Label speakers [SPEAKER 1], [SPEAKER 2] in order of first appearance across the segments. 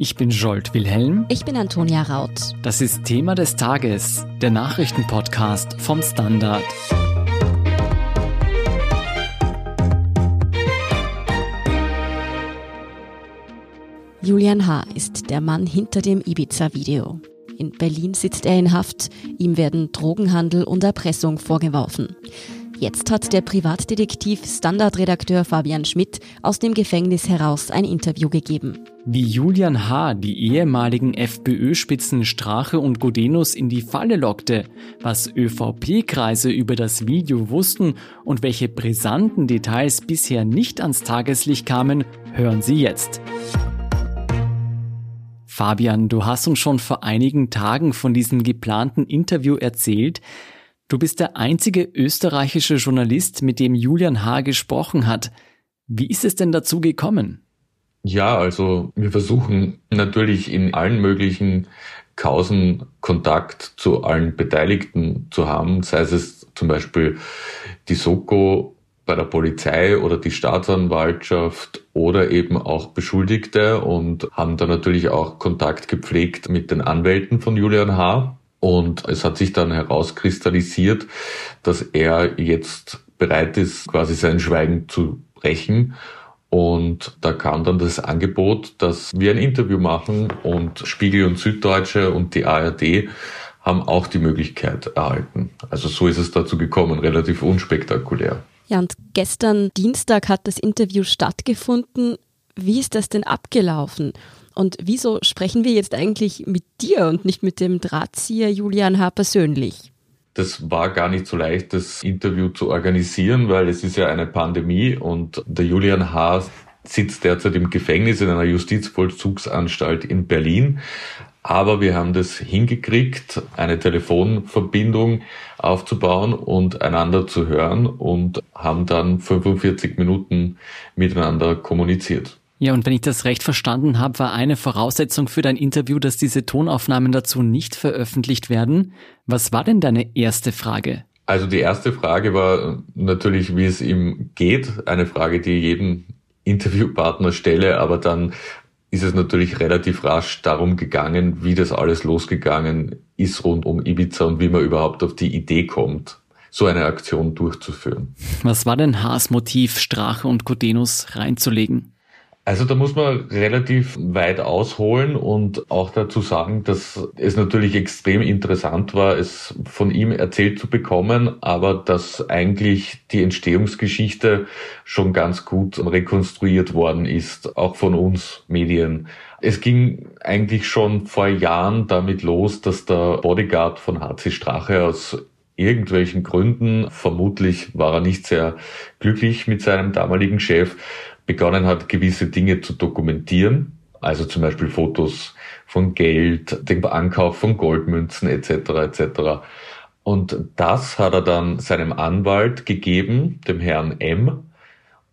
[SPEAKER 1] Ich bin Jolt Wilhelm.
[SPEAKER 2] Ich bin Antonia Raut.
[SPEAKER 1] Das ist Thema des Tages, der Nachrichtenpodcast vom Standard.
[SPEAKER 2] Julian H. ist der Mann hinter dem Ibiza-Video. In Berlin sitzt er in Haft. Ihm werden Drogenhandel und Erpressung vorgeworfen. Jetzt hat der Privatdetektiv Standardredakteur Fabian Schmidt aus dem Gefängnis heraus ein Interview gegeben.
[SPEAKER 1] Wie Julian H. die ehemaligen FPÖ-Spitzen Strache und Godenus in die Falle lockte, was ÖVP-Kreise über das Video wussten und welche brisanten Details bisher nicht ans Tageslicht kamen, hören Sie jetzt. Fabian, du hast uns schon vor einigen Tagen von diesem geplanten Interview erzählt. Du bist der einzige österreichische Journalist, mit dem Julian H. gesprochen hat. Wie ist es denn dazu gekommen?
[SPEAKER 3] Ja, also wir versuchen natürlich in allen möglichen Kausen Kontakt zu allen Beteiligten zu haben, sei es zum Beispiel die Soko bei der Polizei oder die Staatsanwaltschaft oder eben auch Beschuldigte und haben da natürlich auch Kontakt gepflegt mit den Anwälten von Julian H. Und es hat sich dann herauskristallisiert, dass er jetzt bereit ist, quasi sein Schweigen zu brechen. Und da kam dann das Angebot, dass wir ein Interview machen und Spiegel und Süddeutsche und die ARD haben auch die Möglichkeit erhalten. Also so ist es dazu gekommen, relativ unspektakulär.
[SPEAKER 2] Ja, und gestern Dienstag hat das Interview stattgefunden. Wie ist das denn abgelaufen? Und wieso sprechen wir jetzt eigentlich mit dir und nicht mit dem Drahtzieher Julian H. persönlich?
[SPEAKER 3] Das war gar nicht so leicht, das Interview zu organisieren, weil es ist ja eine Pandemie und der Julian H. sitzt derzeit im Gefängnis in einer Justizvollzugsanstalt in Berlin. Aber wir haben das hingekriegt, eine Telefonverbindung aufzubauen und einander zu hören und haben dann 45 Minuten miteinander kommuniziert.
[SPEAKER 1] Ja, und wenn ich das recht verstanden habe, war eine Voraussetzung für dein Interview, dass diese Tonaufnahmen dazu nicht veröffentlicht werden. Was war denn deine erste Frage?
[SPEAKER 3] Also die erste Frage war natürlich, wie es ihm geht. Eine Frage, die jeden Interviewpartner stelle, aber dann ist es natürlich relativ rasch darum gegangen, wie das alles losgegangen ist rund um Ibiza und wie man überhaupt auf die Idee kommt, so eine Aktion durchzuführen.
[SPEAKER 1] Was war denn Haas Motiv, Strache und Codenus reinzulegen?
[SPEAKER 3] Also da muss man relativ weit ausholen und auch dazu sagen, dass es natürlich extrem interessant war, es von ihm erzählt zu bekommen, aber dass eigentlich die Entstehungsgeschichte schon ganz gut rekonstruiert worden ist, auch von uns Medien. Es ging eigentlich schon vor Jahren damit los, dass der Bodyguard von HC Strache aus irgendwelchen Gründen, vermutlich war er nicht sehr glücklich mit seinem damaligen Chef, begonnen hat, gewisse Dinge zu dokumentieren, also zum Beispiel Fotos von Geld, dem Ankauf von Goldmünzen etc. etc. Und das hat er dann seinem Anwalt gegeben, dem Herrn M.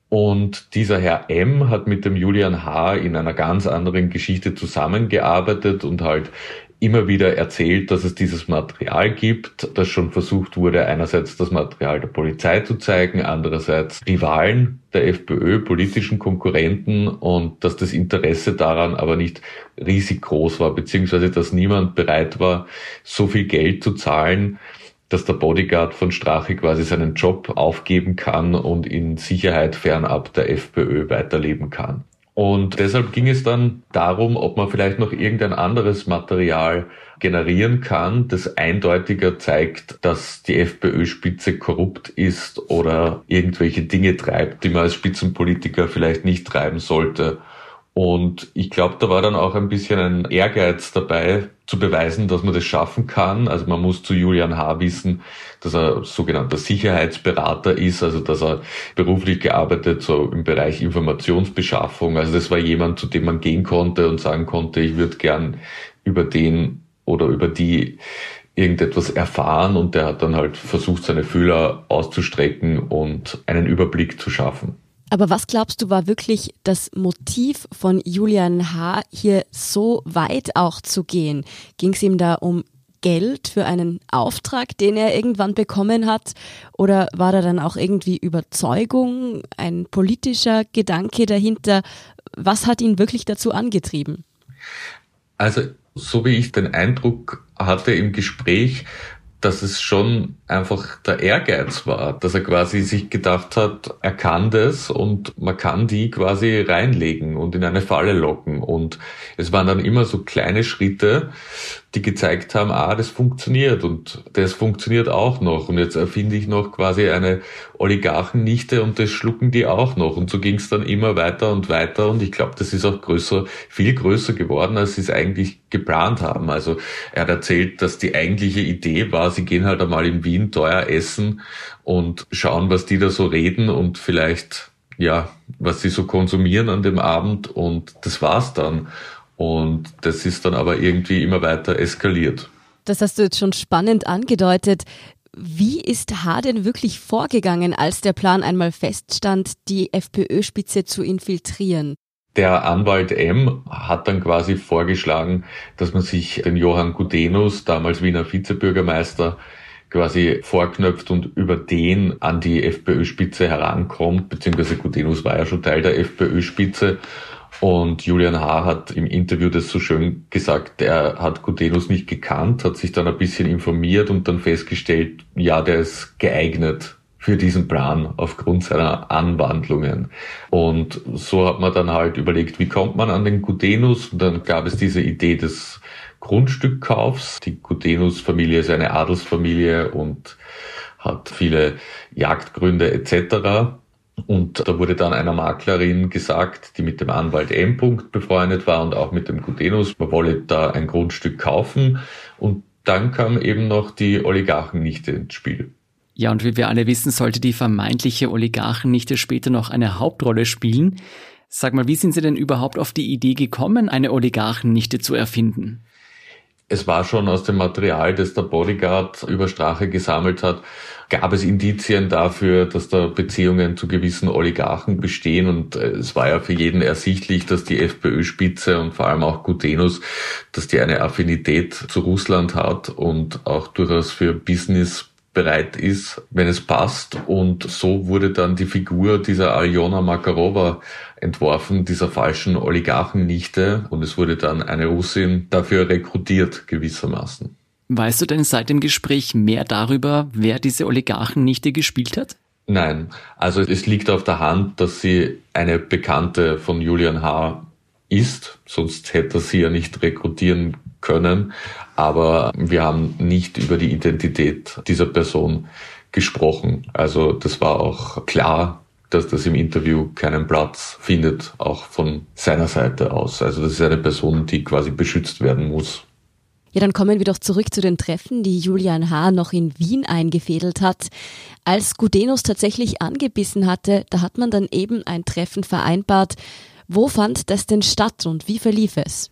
[SPEAKER 3] Und dieser Herr M hat mit dem Julian H. in einer ganz anderen Geschichte zusammengearbeitet und halt immer wieder erzählt, dass es dieses Material gibt, das schon versucht wurde, einerseits das Material der Polizei zu zeigen, andererseits Rivalen der FPÖ, politischen Konkurrenten und dass das Interesse daran aber nicht riesig groß war, beziehungsweise dass niemand bereit war, so viel Geld zu zahlen, dass der Bodyguard von Strache quasi seinen Job aufgeben kann und in Sicherheit fernab der FPÖ weiterleben kann. Und deshalb ging es dann darum, ob man vielleicht noch irgendein anderes Material generieren kann, das eindeutiger zeigt, dass die FPÖ-Spitze korrupt ist oder irgendwelche Dinge treibt, die man als Spitzenpolitiker vielleicht nicht treiben sollte. Und ich glaube, da war dann auch ein bisschen ein Ehrgeiz dabei, zu beweisen, dass man das schaffen kann. Also man muss zu Julian H. wissen, dass er sogenannter Sicherheitsberater ist, also dass er beruflich gearbeitet so im Bereich Informationsbeschaffung. Also das war jemand, zu dem man gehen konnte und sagen konnte, ich würde gern über den oder über die irgendetwas erfahren und der hat dann halt versucht, seine Fühler auszustrecken und einen Überblick zu schaffen.
[SPEAKER 2] Aber was glaubst du, war wirklich das Motiv von Julian H., hier so weit auch zu gehen? Ging es ihm da um Geld für einen Auftrag, den er irgendwann bekommen hat? Oder war da dann auch irgendwie Überzeugung, ein politischer Gedanke dahinter? Was hat ihn wirklich dazu angetrieben?
[SPEAKER 3] Also, so wie ich den Eindruck hatte im Gespräch, dass es schon einfach der Ehrgeiz war, dass er quasi sich gedacht hat, er kann das und man kann die quasi reinlegen und in eine Falle locken. Und es waren dann immer so kleine Schritte, die gezeigt haben, ah, das funktioniert und das funktioniert auch noch. Und jetzt erfinde ich noch quasi eine Oligarchennichte und das schlucken die auch noch. Und so ging es dann immer weiter und weiter. Und ich glaube, das ist auch größer, viel größer geworden, als sie es eigentlich geplant haben. Also er hat erzählt, dass die eigentliche Idee war, sie gehen halt einmal in Wien teuer essen und schauen, was die da so reden und vielleicht ja, was sie so konsumieren an dem Abend und das war's dann. Und das ist dann aber irgendwie immer weiter eskaliert.
[SPEAKER 2] Das hast du jetzt schon spannend angedeutet. Wie ist H. denn wirklich vorgegangen, als der Plan einmal feststand, die FPÖ-Spitze zu infiltrieren?
[SPEAKER 3] Der Anwalt M hat dann quasi vorgeschlagen, dass man sich den Johann Gudenus, damals Wiener Vizebürgermeister, quasi vorknöpft und über den an die FPÖ-Spitze herankommt, beziehungsweise Gudenus war ja schon Teil der FPÖ-Spitze und Julian H. hat im Interview das so schön gesagt, er hat Gutenus nicht gekannt, hat sich dann ein bisschen informiert und dann festgestellt, ja, der ist geeignet für diesen Plan aufgrund seiner Anwandlungen. Und so hat man dann halt überlegt, wie kommt man an den Gutenus? Und dann gab es diese Idee des Grundstückkaufs. Die Gutenus-Familie ist eine Adelsfamilie und hat viele Jagdgründe etc. Und da wurde dann einer Maklerin gesagt, die mit dem Anwalt M. befreundet war und auch mit dem Gutenus, man wolle da ein Grundstück kaufen. Und dann kam eben noch die Oligarchennichte ins Spiel.
[SPEAKER 1] Ja, und wie wir alle wissen, sollte die vermeintliche Oligarchennichte später noch eine Hauptrolle spielen. Sag mal, wie sind Sie denn überhaupt auf die Idee gekommen, eine Oligarchennichte zu erfinden?
[SPEAKER 3] Es war schon aus dem Material, das der Bodyguard über Strache gesammelt hat, gab es Indizien dafür, dass da Beziehungen zu gewissen Oligarchen bestehen. Und äh, es war ja für jeden ersichtlich, dass die FPÖ-Spitze und vor allem auch Gutenus, dass die eine Affinität zu Russland hat und auch durchaus für Business bereit ist, wenn es passt. Und so wurde dann die Figur dieser Aljona Makarova entworfen, dieser falschen Oligarchennichte. Und es wurde dann eine Russin dafür rekrutiert gewissermaßen.
[SPEAKER 1] Weißt du denn seit dem Gespräch mehr darüber, wer diese Oligarchennichte gespielt hat?
[SPEAKER 3] Nein, also es liegt auf der Hand, dass sie eine Bekannte von Julian H. ist, sonst hätte er sie ja nicht rekrutieren können. Aber wir haben nicht über die Identität dieser Person gesprochen. Also das war auch klar, dass das im Interview keinen Platz findet, auch von seiner Seite aus. Also das ist eine Person, die quasi beschützt werden muss.
[SPEAKER 2] Ja, dann kommen wir doch zurück zu den Treffen, die Julian H. noch in Wien eingefädelt hat. Als Gudenus tatsächlich angebissen hatte, da hat man dann eben ein Treffen vereinbart. Wo fand das denn statt und wie verlief es?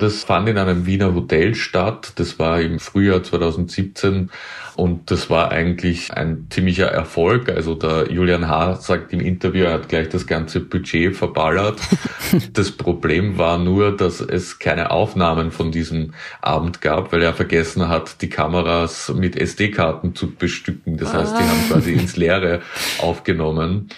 [SPEAKER 3] Das fand in einem Wiener Hotel statt. Das war im Frühjahr 2017 und das war eigentlich ein ziemlicher Erfolg. Also der Julian H. sagt im Interview, er hat gleich das ganze Budget verballert. das Problem war nur, dass es keine Aufnahmen von diesem Abend gab, weil er vergessen hat, die Kameras mit SD-Karten zu bestücken. Das heißt, die haben quasi ins Leere aufgenommen.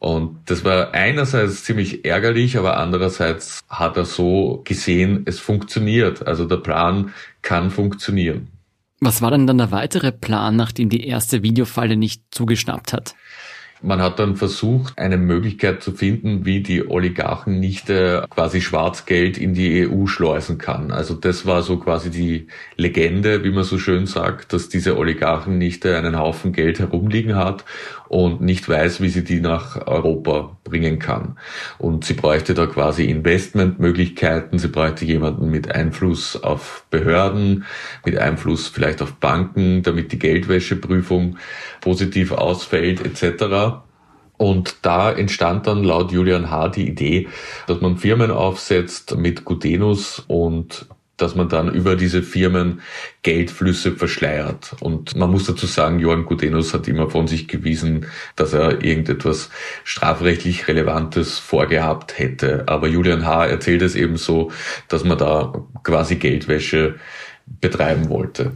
[SPEAKER 3] Und das war einerseits ziemlich ärgerlich, aber andererseits hat er so gesehen, es funktioniert. Also der Plan kann funktionieren.
[SPEAKER 1] Was war denn dann der weitere Plan, nachdem die erste Videofalle nicht zugeschnappt hat?
[SPEAKER 3] Man hat dann versucht, eine Möglichkeit zu finden, wie die Oligarchen nicht äh, quasi Schwarzgeld in die EU schleusen kann. Also das war so quasi die Legende, wie man so schön sagt, dass diese Oligarchen nicht äh, einen Haufen Geld herumliegen hat und nicht weiß, wie sie die nach Europa bringen kann. Und sie bräuchte da quasi Investmentmöglichkeiten, sie bräuchte jemanden mit Einfluss auf Behörden, mit Einfluss vielleicht auf Banken, damit die Geldwäscheprüfung positiv ausfällt etc. Und da entstand dann laut Julian H. die Idee, dass man Firmen aufsetzt mit Gutenus und dass man dann über diese Firmen Geldflüsse verschleiert. Und man muss dazu sagen, Johann Gutenus hat immer von sich gewiesen, dass er irgendetwas strafrechtlich Relevantes vorgehabt hätte. Aber Julian H. erzählt es eben so, dass man da quasi Geldwäsche betreiben wollte.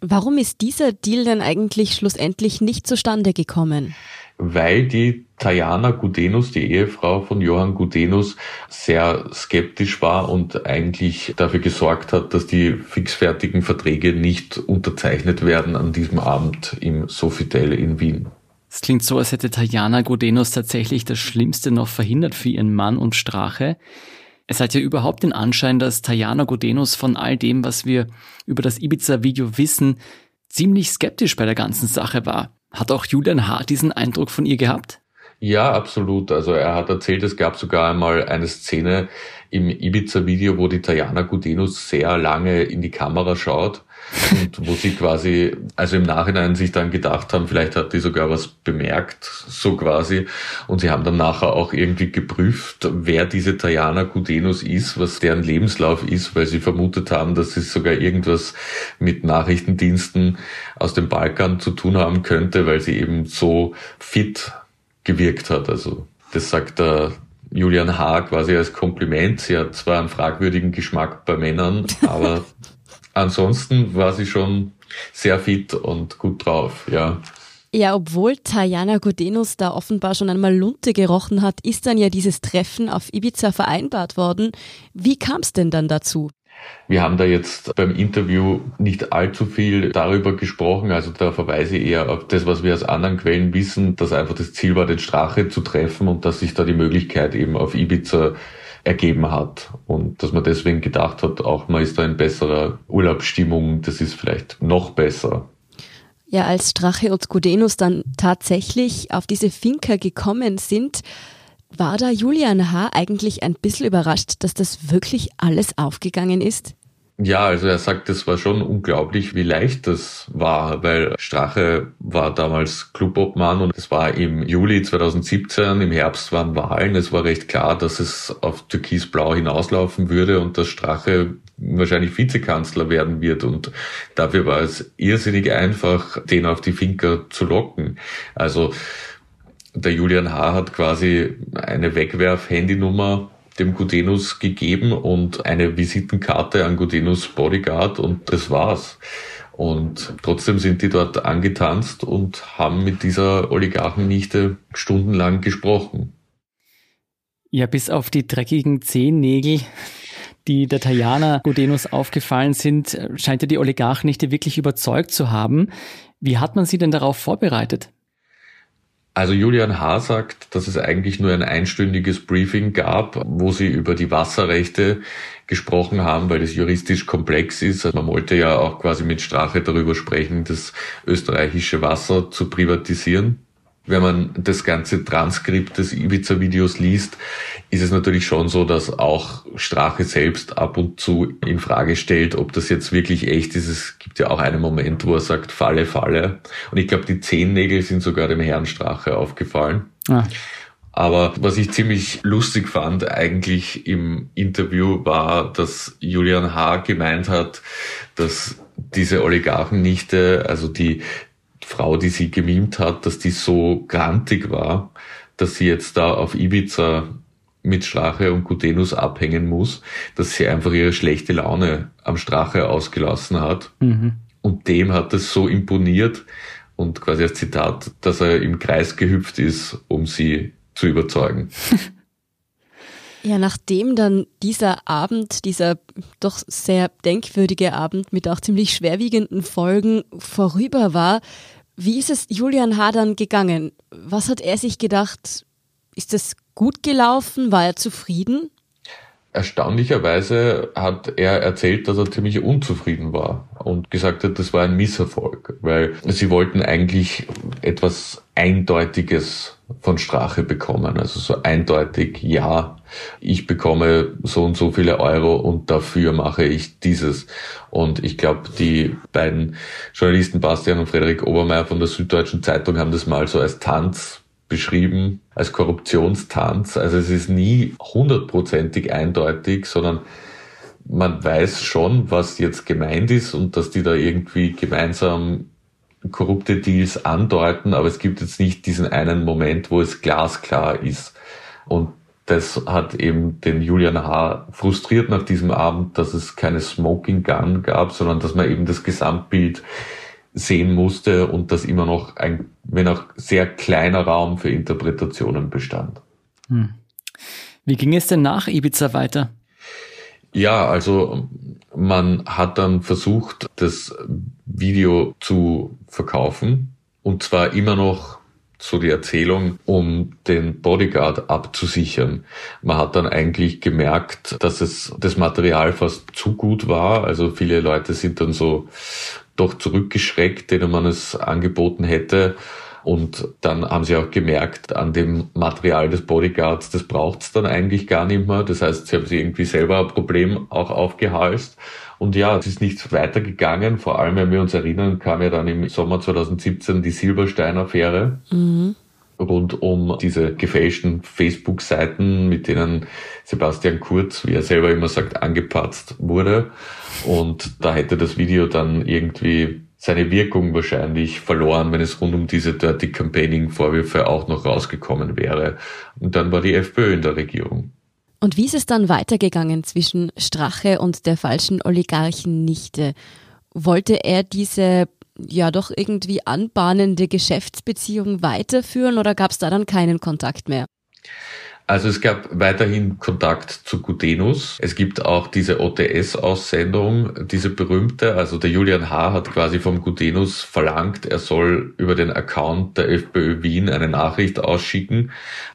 [SPEAKER 2] Warum ist dieser Deal denn eigentlich schlussendlich nicht zustande gekommen?
[SPEAKER 3] Weil die Tajana Gudenus, die Ehefrau von Johann Gudenus, sehr skeptisch war und eigentlich dafür gesorgt hat, dass die fixfertigen Verträge nicht unterzeichnet werden an diesem Abend im Sofitel in Wien.
[SPEAKER 1] Es klingt so, als hätte Tajana Gudenus tatsächlich das Schlimmste noch verhindert für ihren Mann und Strache. Es hat ja überhaupt den Anschein, dass Tajana Gudenus von all dem, was wir über das Ibiza-Video wissen, ziemlich skeptisch bei der ganzen Sache war. Hat auch Julian Hart diesen Eindruck von ihr gehabt?
[SPEAKER 3] Ja, absolut. Also er hat erzählt, es gab sogar einmal eine Szene im Ibiza-Video, wo die Tajana Gudenus sehr lange in die Kamera schaut und wo sie quasi, also im Nachhinein sich dann gedacht haben, vielleicht hat die sogar was bemerkt, so quasi. Und sie haben dann nachher auch irgendwie geprüft, wer diese Tajana Gudenus ist, was deren Lebenslauf ist, weil sie vermutet haben, dass es sogar irgendwas mit Nachrichtendiensten aus dem Balkan zu tun haben könnte, weil sie eben so fit gewirkt hat. Also das sagt der Julian H. quasi als Kompliment. Sie hat zwar einen fragwürdigen Geschmack bei Männern, aber ansonsten war sie schon sehr fit und gut drauf, ja.
[SPEAKER 2] Ja, obwohl Tajana Gudenus da offenbar schon einmal Lunte gerochen hat, ist dann ja dieses Treffen auf Ibiza vereinbart worden. Wie kam es denn dann dazu?
[SPEAKER 3] Wir haben da jetzt beim Interview nicht allzu viel darüber gesprochen. Also da verweise ich eher auf das, was wir aus anderen Quellen wissen, dass einfach das Ziel war, den Strache zu treffen und dass sich da die Möglichkeit eben auf Ibiza ergeben hat und dass man deswegen gedacht hat, auch man ist da in besserer Urlaubsstimmung, das ist vielleicht noch besser.
[SPEAKER 2] Ja, als Strache und Gudenus dann tatsächlich auf diese Finca gekommen sind, war da Julian H. eigentlich ein bisschen überrascht, dass das wirklich alles aufgegangen ist?
[SPEAKER 3] Ja, also er sagt, es war schon unglaublich, wie leicht das war, weil Strache war damals Clubobmann und es war im Juli 2017, im Herbst waren Wahlen. Es war recht klar, dass es auf Türkis-Blau hinauslaufen würde und dass Strache wahrscheinlich Vizekanzler werden wird und dafür war es irrsinnig einfach, den auf die Finker zu locken. Also der Julian H. hat quasi eine Wegwerf-Handynummer dem Gudenus gegeben und eine Visitenkarte an Gudenus Bodyguard und das war's. Und trotzdem sind die dort angetanzt und haben mit dieser Oligarchennichte stundenlang gesprochen.
[SPEAKER 1] Ja, bis auf die dreckigen Zehennägel, die der Tajana Gudenus aufgefallen sind, scheint ja die Oligarchennichte wirklich überzeugt zu haben. Wie hat man sie denn darauf vorbereitet?
[SPEAKER 3] Also Julian H. sagt, dass es eigentlich nur ein einstündiges Briefing gab, wo sie über die Wasserrechte gesprochen haben, weil es juristisch komplex ist. Also man wollte ja auch quasi mit Strache darüber sprechen, das österreichische Wasser zu privatisieren. Wenn man das ganze Transkript des Ibiza-Videos liest, ist es natürlich schon so, dass auch Strache selbst ab und zu in Frage stellt, ob das jetzt wirklich echt ist. Es gibt ja auch einen Moment, wo er sagt, Falle, Falle. Und ich glaube, die Zehennägel sind sogar dem Herrn Strache aufgefallen. Ah. Aber was ich ziemlich lustig fand eigentlich im Interview war, dass Julian H. gemeint hat, dass diese Oligarchennichte, also die Frau, die sie gemimt hat, dass die so grantig war, dass sie jetzt da auf Ibiza mit Strache und Gutenus abhängen muss, dass sie einfach ihre schlechte Laune am Strache ausgelassen hat. Mhm. Und dem hat es so imponiert und quasi als Zitat, dass er im Kreis gehüpft ist, um sie zu überzeugen.
[SPEAKER 2] Ja, nachdem dann dieser Abend, dieser doch sehr denkwürdige Abend mit auch ziemlich schwerwiegenden Folgen vorüber war, wie ist es Julian Hadern gegangen? Was hat er sich gedacht? Ist es gut gelaufen? War er zufrieden?
[SPEAKER 3] Erstaunlicherweise hat er erzählt, dass er ziemlich unzufrieden war und gesagt hat, das war ein Misserfolg, weil sie wollten eigentlich etwas Eindeutiges von Strache bekommen. Also so eindeutig, ja, ich bekomme so und so viele Euro und dafür mache ich dieses. Und ich glaube, die beiden Journalisten Bastian und Frederik Obermeier von der Süddeutschen Zeitung haben das mal so als Tanz beschrieben als Korruptionstanz. Also es ist nie hundertprozentig eindeutig, sondern man weiß schon, was jetzt gemeint ist und dass die da irgendwie gemeinsam korrupte Deals andeuten, aber es gibt jetzt nicht diesen einen Moment, wo es glasklar ist. Und das hat eben den Julian H. frustriert nach diesem Abend, dass es keine Smoking Gun gab, sondern dass man eben das Gesamtbild sehen musste und dass immer noch ein, wenn auch sehr kleiner Raum für Interpretationen bestand. Hm.
[SPEAKER 1] Wie ging es denn nach Ibiza weiter?
[SPEAKER 3] Ja, also man hat dann versucht, das Video zu verkaufen und zwar immer noch so die Erzählung, um den Bodyguard abzusichern. Man hat dann eigentlich gemerkt, dass es das Material fast zu gut war. Also viele Leute sind dann so doch zurückgeschreckt, denen man es angeboten hätte. Und dann haben sie auch gemerkt an dem Material des Bodyguards, das braucht's dann eigentlich gar nicht mehr. Das heißt, sie haben sich irgendwie selber ein Problem auch aufgehalst. Und ja, es ist nichts weitergegangen. Vor allem, wenn wir uns erinnern, kam ja dann im Sommer 2017 die Silberstein-Affäre. Mhm. Rund um diese gefälschten Facebook-Seiten, mit denen Sebastian Kurz, wie er selber immer sagt, angepatzt wurde. Und da hätte das Video dann irgendwie seine Wirkung wahrscheinlich verloren, wenn es rund um diese Dirty Campaigning-Vorwürfe auch noch rausgekommen wäre. Und dann war die FPÖ in der Regierung.
[SPEAKER 2] Und wie ist es dann weitergegangen zwischen Strache und der falschen Oligarchennichte? Wollte er diese ja doch irgendwie anbahnende Geschäftsbeziehung weiterführen oder gab es da dann keinen Kontakt mehr?
[SPEAKER 3] Also es gab weiterhin Kontakt zu Gutenus. Es gibt auch diese OTS-Aussendung, diese berühmte. Also der Julian H. hat quasi vom Gutenus verlangt, er soll über den Account der FPÖ Wien eine Nachricht ausschicken,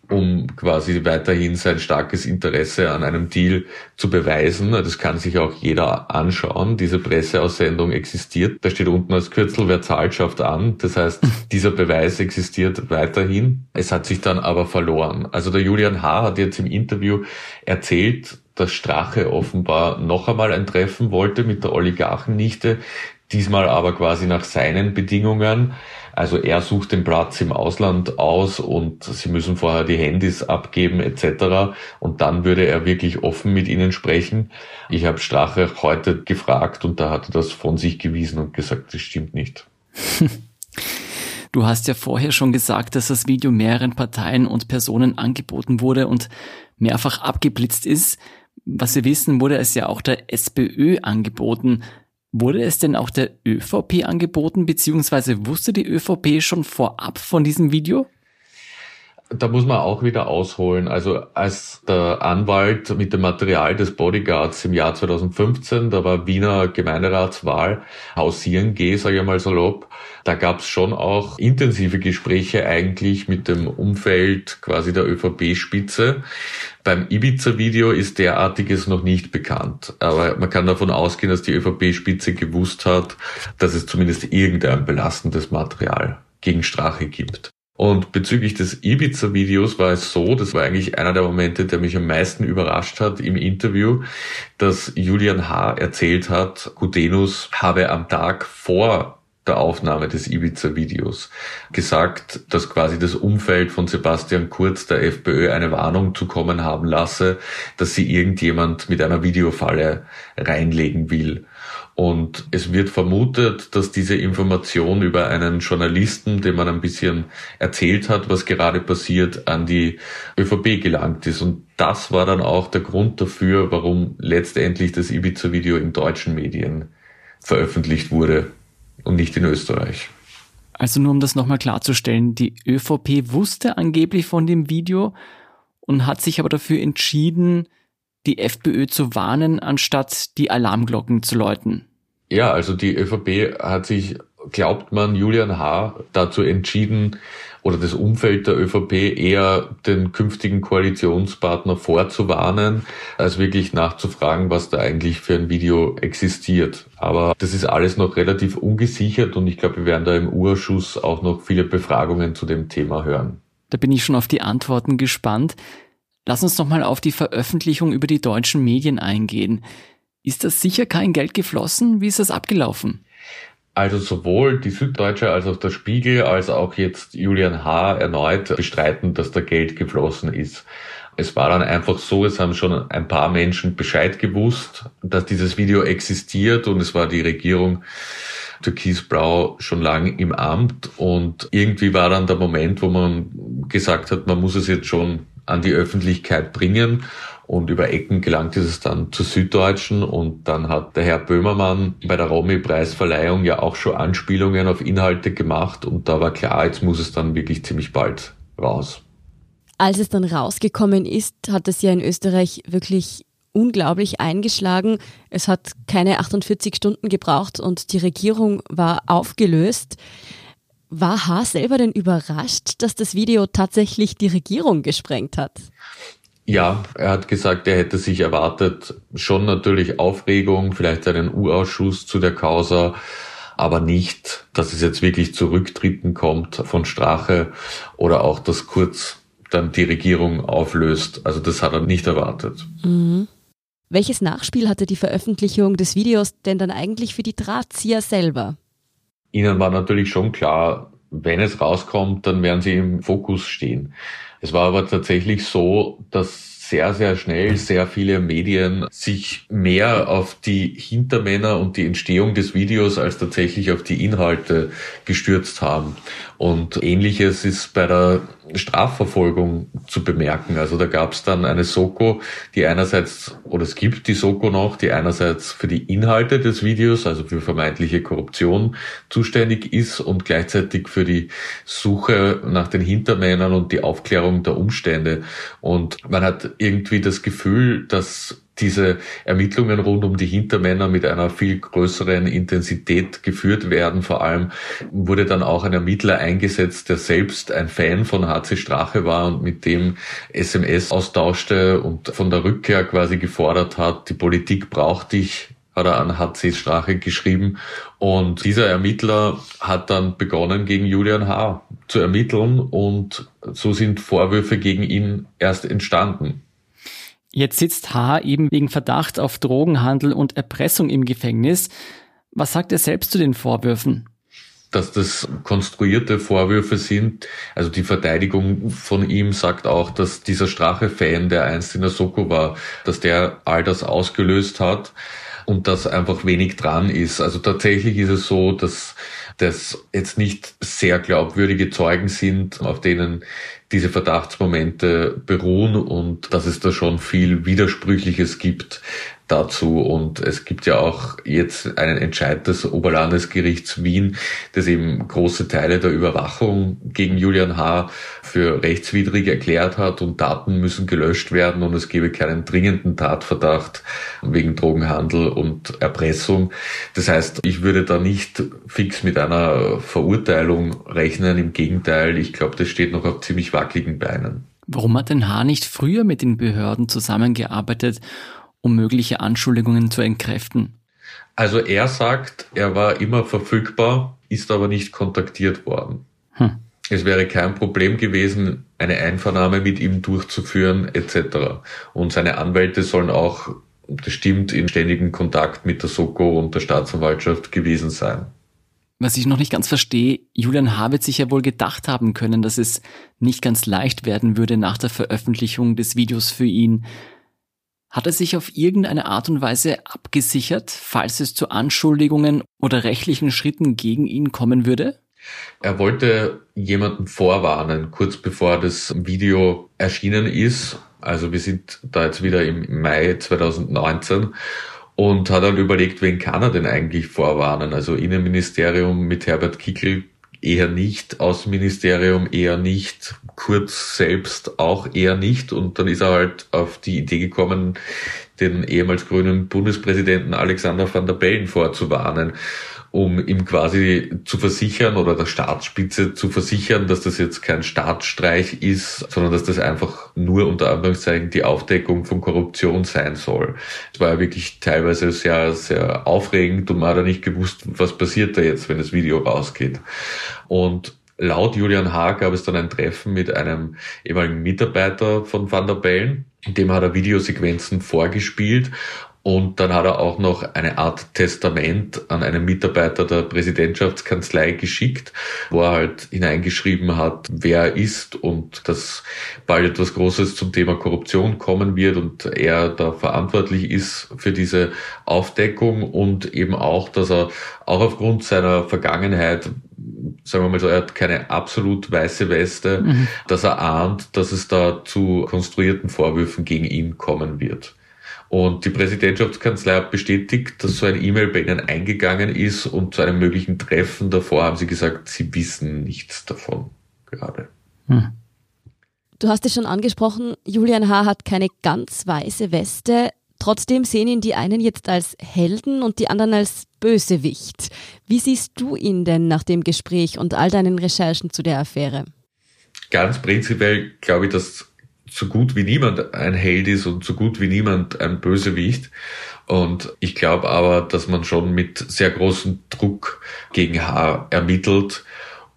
[SPEAKER 3] um quasi weiterhin sein starkes Interesse an einem Deal zu beweisen. Das kann sich auch jeder anschauen. Diese Presseaussendung existiert. Da steht unten als Kürzel, wer zahlt, schafft an. Das heißt, dieser Beweis existiert weiterhin. Es hat sich dann aber verloren. Also der Julian H. hat jetzt im Interview erzählt, dass Strache offenbar noch einmal ein Treffen wollte mit der Oligarchennichte, diesmal aber quasi nach seinen Bedingungen. Also er sucht den Platz im Ausland aus und sie müssen vorher die Handys abgeben etc. Und dann würde er wirklich offen mit ihnen sprechen. Ich habe Strache heute gefragt und da hat er das von sich gewiesen und gesagt, das stimmt nicht.
[SPEAKER 1] Du hast ja vorher schon gesagt, dass das Video mehreren Parteien und Personen angeboten wurde und mehrfach abgeblitzt ist. Was wir wissen, wurde es ja auch der SPÖ angeboten. Wurde es denn auch der ÖVP angeboten, beziehungsweise wusste die ÖVP schon vorab von diesem Video?
[SPEAKER 3] Da muss man auch wieder ausholen. Also als der Anwalt mit dem Material des Bodyguards im Jahr 2015, da war Wiener Gemeinderatswahl, hausieren gehe, sage ich mal salopp, da gab es schon auch intensive Gespräche eigentlich mit dem Umfeld quasi der ÖVP-Spitze. Beim Ibiza-Video ist derartiges noch nicht bekannt. Aber man kann davon ausgehen, dass die ÖVP-Spitze gewusst hat, dass es zumindest irgendein belastendes Material gegen Strache gibt. Und bezüglich des Ibiza-Videos war es so, das war eigentlich einer der Momente, der mich am meisten überrascht hat im Interview, dass Julian H. erzählt hat, Gudenus habe am Tag vor der Aufnahme des Ibiza-Videos gesagt, dass quasi das Umfeld von Sebastian Kurz der FPÖ eine Warnung zukommen haben lasse, dass sie irgendjemand mit einer Videofalle reinlegen will. Und es wird vermutet, dass diese Information über einen Journalisten, dem man ein bisschen erzählt hat, was gerade passiert, an die ÖVP gelangt ist. Und das war dann auch der Grund dafür, warum letztendlich das Ibiza-Video in deutschen Medien veröffentlicht wurde und nicht in Österreich.
[SPEAKER 1] Also nur um das nochmal klarzustellen, die ÖVP wusste angeblich von dem Video und hat sich aber dafür entschieden, die FPÖ zu warnen, anstatt die Alarmglocken zu läuten.
[SPEAKER 3] Ja, also die ÖVP hat sich, glaubt man, Julian H. dazu entschieden, oder das Umfeld der ÖVP eher den künftigen Koalitionspartner vorzuwarnen, als wirklich nachzufragen, was da eigentlich für ein Video existiert. Aber das ist alles noch relativ ungesichert und ich glaube, wir werden da im Urschuss auch noch viele Befragungen zu dem Thema hören.
[SPEAKER 1] Da bin ich schon auf die Antworten gespannt. Lass uns noch mal auf die Veröffentlichung über die deutschen Medien eingehen. Ist das sicher kein Geld geflossen? Wie ist das abgelaufen?
[SPEAKER 3] Also sowohl die Süddeutsche als auch der Spiegel als auch jetzt Julian H. erneut bestreiten, dass da Geld geflossen ist. Es war dann einfach so, es haben schon ein paar Menschen Bescheid gewusst, dass dieses Video existiert und es war die Regierung Türkisblau schon lang im Amt und irgendwie war dann der Moment, wo man gesagt hat, man muss es jetzt schon an die Öffentlichkeit bringen und über Ecken gelangt ist es dann zur Süddeutschen und dann hat der Herr Böhmermann bei der Romy-Preisverleihung ja auch schon Anspielungen auf Inhalte gemacht und da war klar, jetzt muss es dann wirklich ziemlich bald raus.
[SPEAKER 2] Als es dann rausgekommen ist, hat es ja in Österreich wirklich unglaublich eingeschlagen. Es hat keine 48 Stunden gebraucht und die Regierung war aufgelöst. War Haar selber denn überrascht, dass das Video tatsächlich die Regierung gesprengt hat?
[SPEAKER 3] Ja, er hat gesagt, er hätte sich erwartet, schon natürlich Aufregung, vielleicht einen U-Ausschuss zu der Causa, aber nicht, dass es jetzt wirklich zu Rücktritten kommt von Strache oder auch, dass Kurz dann die Regierung auflöst. Also das hat er nicht erwartet.
[SPEAKER 2] Mhm. Welches Nachspiel hatte die Veröffentlichung des Videos denn dann eigentlich für die Drahtzieher selber?
[SPEAKER 3] Ihnen war natürlich schon klar, wenn es rauskommt, dann werden sie im Fokus stehen. Es war aber tatsächlich so, dass sehr, sehr schnell sehr viele Medien sich mehr auf die Hintermänner und die Entstehung des Videos als tatsächlich auf die Inhalte gestürzt haben. Und ähnliches ist bei der Strafverfolgung zu bemerken. Also da gab es dann eine Soko, die einerseits, oder es gibt die Soko noch, die einerseits für die Inhalte des Videos, also für vermeintliche Korruption zuständig ist und gleichzeitig für die Suche nach den Hintermännern und die Aufklärung der Umstände. Und man hat irgendwie das Gefühl, dass diese Ermittlungen rund um die Hintermänner mit einer viel größeren Intensität geführt werden. Vor allem wurde dann auch ein Ermittler eingesetzt, der selbst ein Fan von HC Strache war und mit dem SMS austauschte und von der Rückkehr quasi gefordert hat, die Politik braucht dich, hat er an HC Strache geschrieben. Und dieser Ermittler hat dann begonnen, gegen Julian H. zu ermitteln und so sind Vorwürfe gegen ihn erst entstanden.
[SPEAKER 1] Jetzt sitzt H. eben wegen Verdacht auf Drogenhandel und Erpressung im Gefängnis. Was sagt er selbst zu den Vorwürfen?
[SPEAKER 3] Dass das konstruierte Vorwürfe sind. Also die Verteidigung von ihm sagt auch, dass dieser Strache-Fan, der einst in der Soko war, dass der all das ausgelöst hat und dass einfach wenig dran ist. Also tatsächlich ist es so, dass das jetzt nicht sehr glaubwürdige Zeugen sind, auf denen diese Verdachtsmomente beruhen und dass es da schon viel Widersprüchliches gibt dazu. Und es gibt ja auch jetzt einen Entscheid des Oberlandesgerichts Wien, das eben große Teile der Überwachung gegen Julian H. für rechtswidrig erklärt hat und Daten müssen gelöscht werden und es gebe keinen dringenden Tatverdacht wegen Drogenhandel und Erpressung. Das heißt, ich würde da nicht fix mit einer Verurteilung rechnen. Im Gegenteil, ich glaube, das steht noch auf ziemlich wackeligen Beinen.
[SPEAKER 1] Warum hat denn H. nicht früher mit den Behörden zusammengearbeitet um mögliche Anschuldigungen zu entkräften?
[SPEAKER 3] Also er sagt, er war immer verfügbar, ist aber nicht kontaktiert worden. Hm. Es wäre kein Problem gewesen, eine Einvernahme mit ihm durchzuführen etc. Und seine Anwälte sollen auch, das stimmt, in ständigem Kontakt mit der Soko und der Staatsanwaltschaft gewesen sein.
[SPEAKER 1] Was ich noch nicht ganz verstehe, Julian H. wird sich ja wohl gedacht haben können, dass es nicht ganz leicht werden würde nach der Veröffentlichung des Videos für ihn. Hat er sich auf irgendeine Art und Weise abgesichert, falls es zu Anschuldigungen oder rechtlichen Schritten gegen ihn kommen würde?
[SPEAKER 3] Er wollte jemanden vorwarnen, kurz bevor das Video erschienen ist. Also wir sind da jetzt wieder im Mai 2019 und hat dann überlegt, wen kann er denn eigentlich vorwarnen? Also Innenministerium mit Herbert Kickel eher nicht, Außenministerium eher nicht, Kurz selbst auch eher nicht. Und dann ist er halt auf die Idee gekommen, den ehemals grünen Bundespräsidenten Alexander van der Bellen vorzuwarnen um ihm quasi zu versichern oder der Staatsspitze zu versichern, dass das jetzt kein Staatsstreich ist, sondern dass das einfach nur unter Anführungszeichen die Aufdeckung von Korruption sein soll. Es war ja wirklich teilweise sehr, sehr aufregend und man hat ja nicht gewusst, was passiert da jetzt, wenn das Video rausgeht. Und laut Julian H. gab es dann ein Treffen mit einem ehemaligen Mitarbeiter von Van der Bellen. Dem hat er Videosequenzen vorgespielt und dann hat er auch noch eine Art Testament an einen Mitarbeiter der Präsidentschaftskanzlei geschickt, wo er halt hineingeschrieben hat, wer er ist und dass bald etwas Großes zum Thema Korruption kommen wird und er da verantwortlich ist für diese Aufdeckung und eben auch, dass er auch aufgrund seiner Vergangenheit sagen wir mal so, er hat keine absolut weiße Weste, mhm. dass er ahnt, dass es da zu konstruierten Vorwürfen gegen ihn kommen wird. Und die Präsidentschaftskanzlei hat bestätigt, dass so ein E-Mail bei ihnen eingegangen ist und zu einem möglichen Treffen davor haben sie gesagt, sie wissen nichts davon gerade. Hm.
[SPEAKER 2] Du hast es schon angesprochen, Julian H. hat keine ganz weiße Weste. Trotzdem sehen ihn die einen jetzt als Helden und die anderen als Bösewicht. Wie siehst du ihn denn nach dem Gespräch und all deinen Recherchen zu der Affäre?
[SPEAKER 3] Ganz prinzipiell glaube ich, dass so gut wie niemand ein Held ist und so gut wie niemand ein Bösewicht. Und ich glaube aber, dass man schon mit sehr großem Druck gegen H ermittelt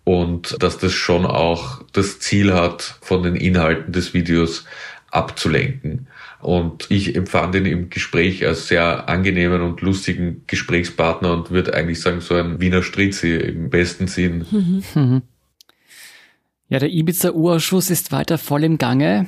[SPEAKER 3] und dass das schon auch das Ziel hat, von den Inhalten des Videos abzulenken. Und ich empfand ihn im Gespräch als sehr angenehmen und lustigen Gesprächspartner und würde eigentlich sagen, so ein Wiener Stritzi im besten Sinn.
[SPEAKER 1] Ja, der Ibiza-Urausschuss ist weiter voll im Gange.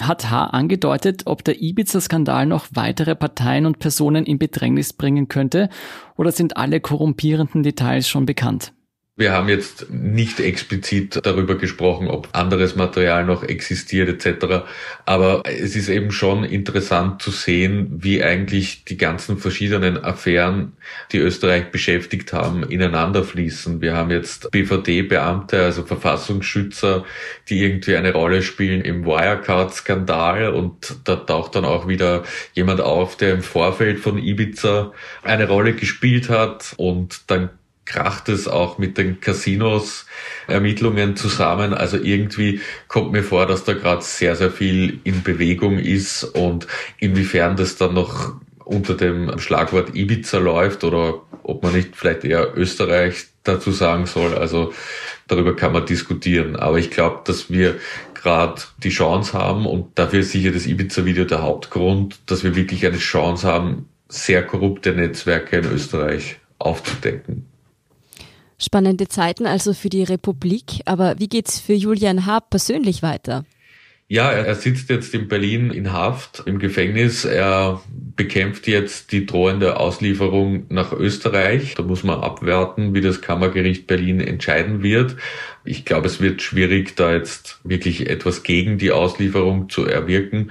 [SPEAKER 1] Hat H. angedeutet, ob der Ibiza-Skandal noch weitere Parteien und Personen in Bedrängnis bringen könnte oder sind alle korrumpierenden Details schon bekannt?
[SPEAKER 3] Wir haben jetzt nicht explizit darüber gesprochen, ob anderes Material noch existiert etc. Aber es ist eben schon interessant zu sehen, wie eigentlich die ganzen verschiedenen Affären, die Österreich beschäftigt haben, ineinander fließen. Wir haben jetzt BVD-Beamte, also Verfassungsschützer, die irgendwie eine Rolle spielen im Wirecard-Skandal und da taucht dann auch wieder jemand auf, der im Vorfeld von Ibiza eine Rolle gespielt hat und dann kracht es auch mit den Casinos Ermittlungen zusammen. Also irgendwie kommt mir vor, dass da gerade sehr, sehr viel in Bewegung ist und inwiefern das dann noch unter dem Schlagwort Ibiza läuft oder ob man nicht vielleicht eher Österreich dazu sagen soll. Also darüber kann man diskutieren. Aber ich glaube, dass wir gerade die Chance haben und dafür ist sicher das Ibiza-Video der Hauptgrund, dass wir wirklich eine Chance haben, sehr korrupte Netzwerke in Österreich aufzudecken.
[SPEAKER 2] Spannende Zeiten also für die Republik, aber wie geht's für Julian H. persönlich weiter?
[SPEAKER 3] Ja, er sitzt jetzt in Berlin in Haft im Gefängnis. Er bekämpft jetzt die drohende Auslieferung nach Österreich. Da muss man abwarten, wie das Kammergericht Berlin entscheiden wird. Ich glaube, es wird schwierig, da jetzt wirklich etwas gegen die Auslieferung zu erwirken.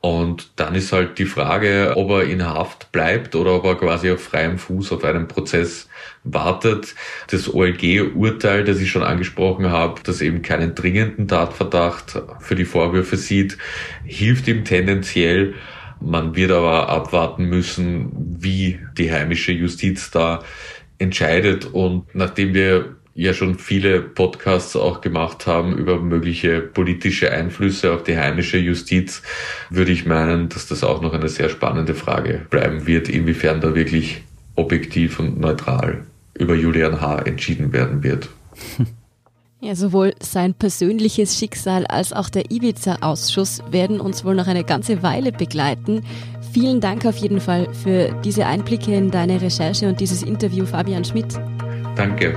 [SPEAKER 3] Und dann ist halt die Frage, ob er in Haft bleibt oder ob er quasi auf freiem Fuß auf einen Prozess wartet. Das OLG-Urteil, das ich schon angesprochen habe, das eben keinen dringenden Tatverdacht für die Vorwürfe sieht, hilft ihm tendenziell. Man wird aber abwarten müssen, wie die heimische Justiz da entscheidet. Und nachdem wir ja schon viele Podcasts auch gemacht haben über mögliche politische Einflüsse auf die heimische Justiz, würde ich meinen, dass das auch noch eine sehr spannende Frage bleiben wird, inwiefern da wirklich objektiv und neutral über Julian H. entschieden werden wird.
[SPEAKER 2] Ja, sowohl sein persönliches Schicksal als auch der Ibiza-Ausschuss werden uns wohl noch eine ganze Weile begleiten. Vielen Dank auf jeden Fall für diese Einblicke in deine Recherche und dieses Interview, Fabian Schmidt.
[SPEAKER 3] Danke.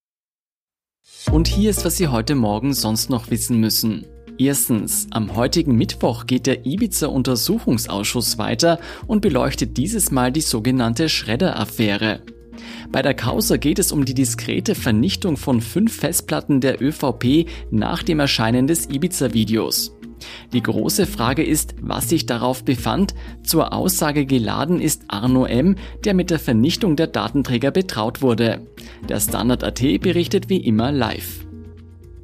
[SPEAKER 1] Und hier ist, was Sie heute Morgen sonst noch wissen müssen. Erstens, am heutigen Mittwoch geht der Ibiza-Untersuchungsausschuss weiter und beleuchtet dieses Mal die sogenannte Schredder-Affäre. Bei der Causa geht es um die diskrete Vernichtung von fünf Festplatten der ÖVP nach dem Erscheinen des Ibiza-Videos. Die große Frage ist, was sich darauf befand. Zur Aussage geladen ist Arno M., der mit der Vernichtung der Datenträger betraut wurde. Der Standard.at berichtet wie immer live.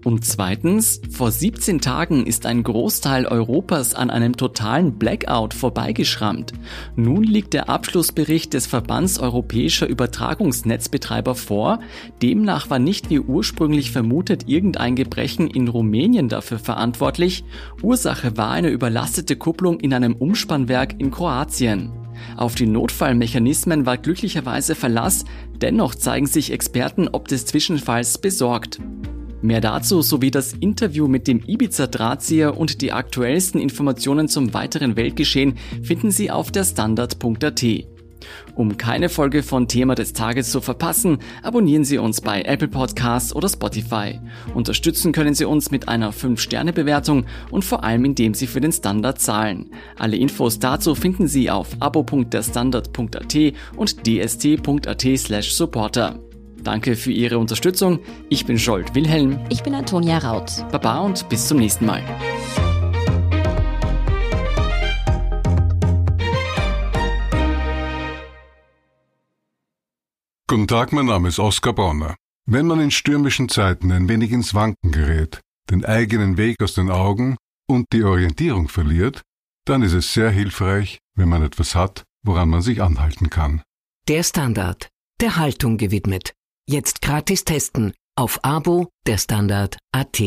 [SPEAKER 1] Und zweitens, vor 17 Tagen ist ein Großteil Europas an einem totalen Blackout vorbeigeschrammt. Nun liegt der Abschlussbericht des Verbands europäischer Übertragungsnetzbetreiber vor. Demnach war nicht wie ursprünglich vermutet irgendein Gebrechen in Rumänien dafür verantwortlich. Ursache war eine überlastete Kupplung in einem Umspannwerk in Kroatien. Auf die Notfallmechanismen war glücklicherweise Verlass, dennoch zeigen sich Experten ob des Zwischenfalls besorgt. Mehr dazu sowie das Interview mit dem Ibiza-Drahtzieher und die aktuellsten Informationen zum weiteren Weltgeschehen finden Sie auf der Standard.at. Um keine Folge von Thema des Tages zu verpassen, abonnieren Sie uns bei Apple Podcasts oder Spotify. Unterstützen können Sie uns mit einer 5-Sterne-Bewertung und vor allem indem Sie für den Standard zahlen. Alle Infos dazu finden Sie auf abo.derstandard.at und dst.at slash supporter. Danke für Ihre Unterstützung. Ich bin Scholt Wilhelm.
[SPEAKER 2] Ich bin Antonia Raut.
[SPEAKER 1] Baba und bis zum nächsten Mal.
[SPEAKER 4] Guten Tag, mein Name ist Oskar Bonner. Wenn man in stürmischen Zeiten ein wenig ins Wanken gerät, den eigenen Weg aus den Augen und die Orientierung verliert, dann ist es sehr hilfreich, wenn man etwas hat, woran man sich anhalten kann.
[SPEAKER 5] Der Standard, der Haltung gewidmet. Jetzt gratis testen auf Abo der Standard.at.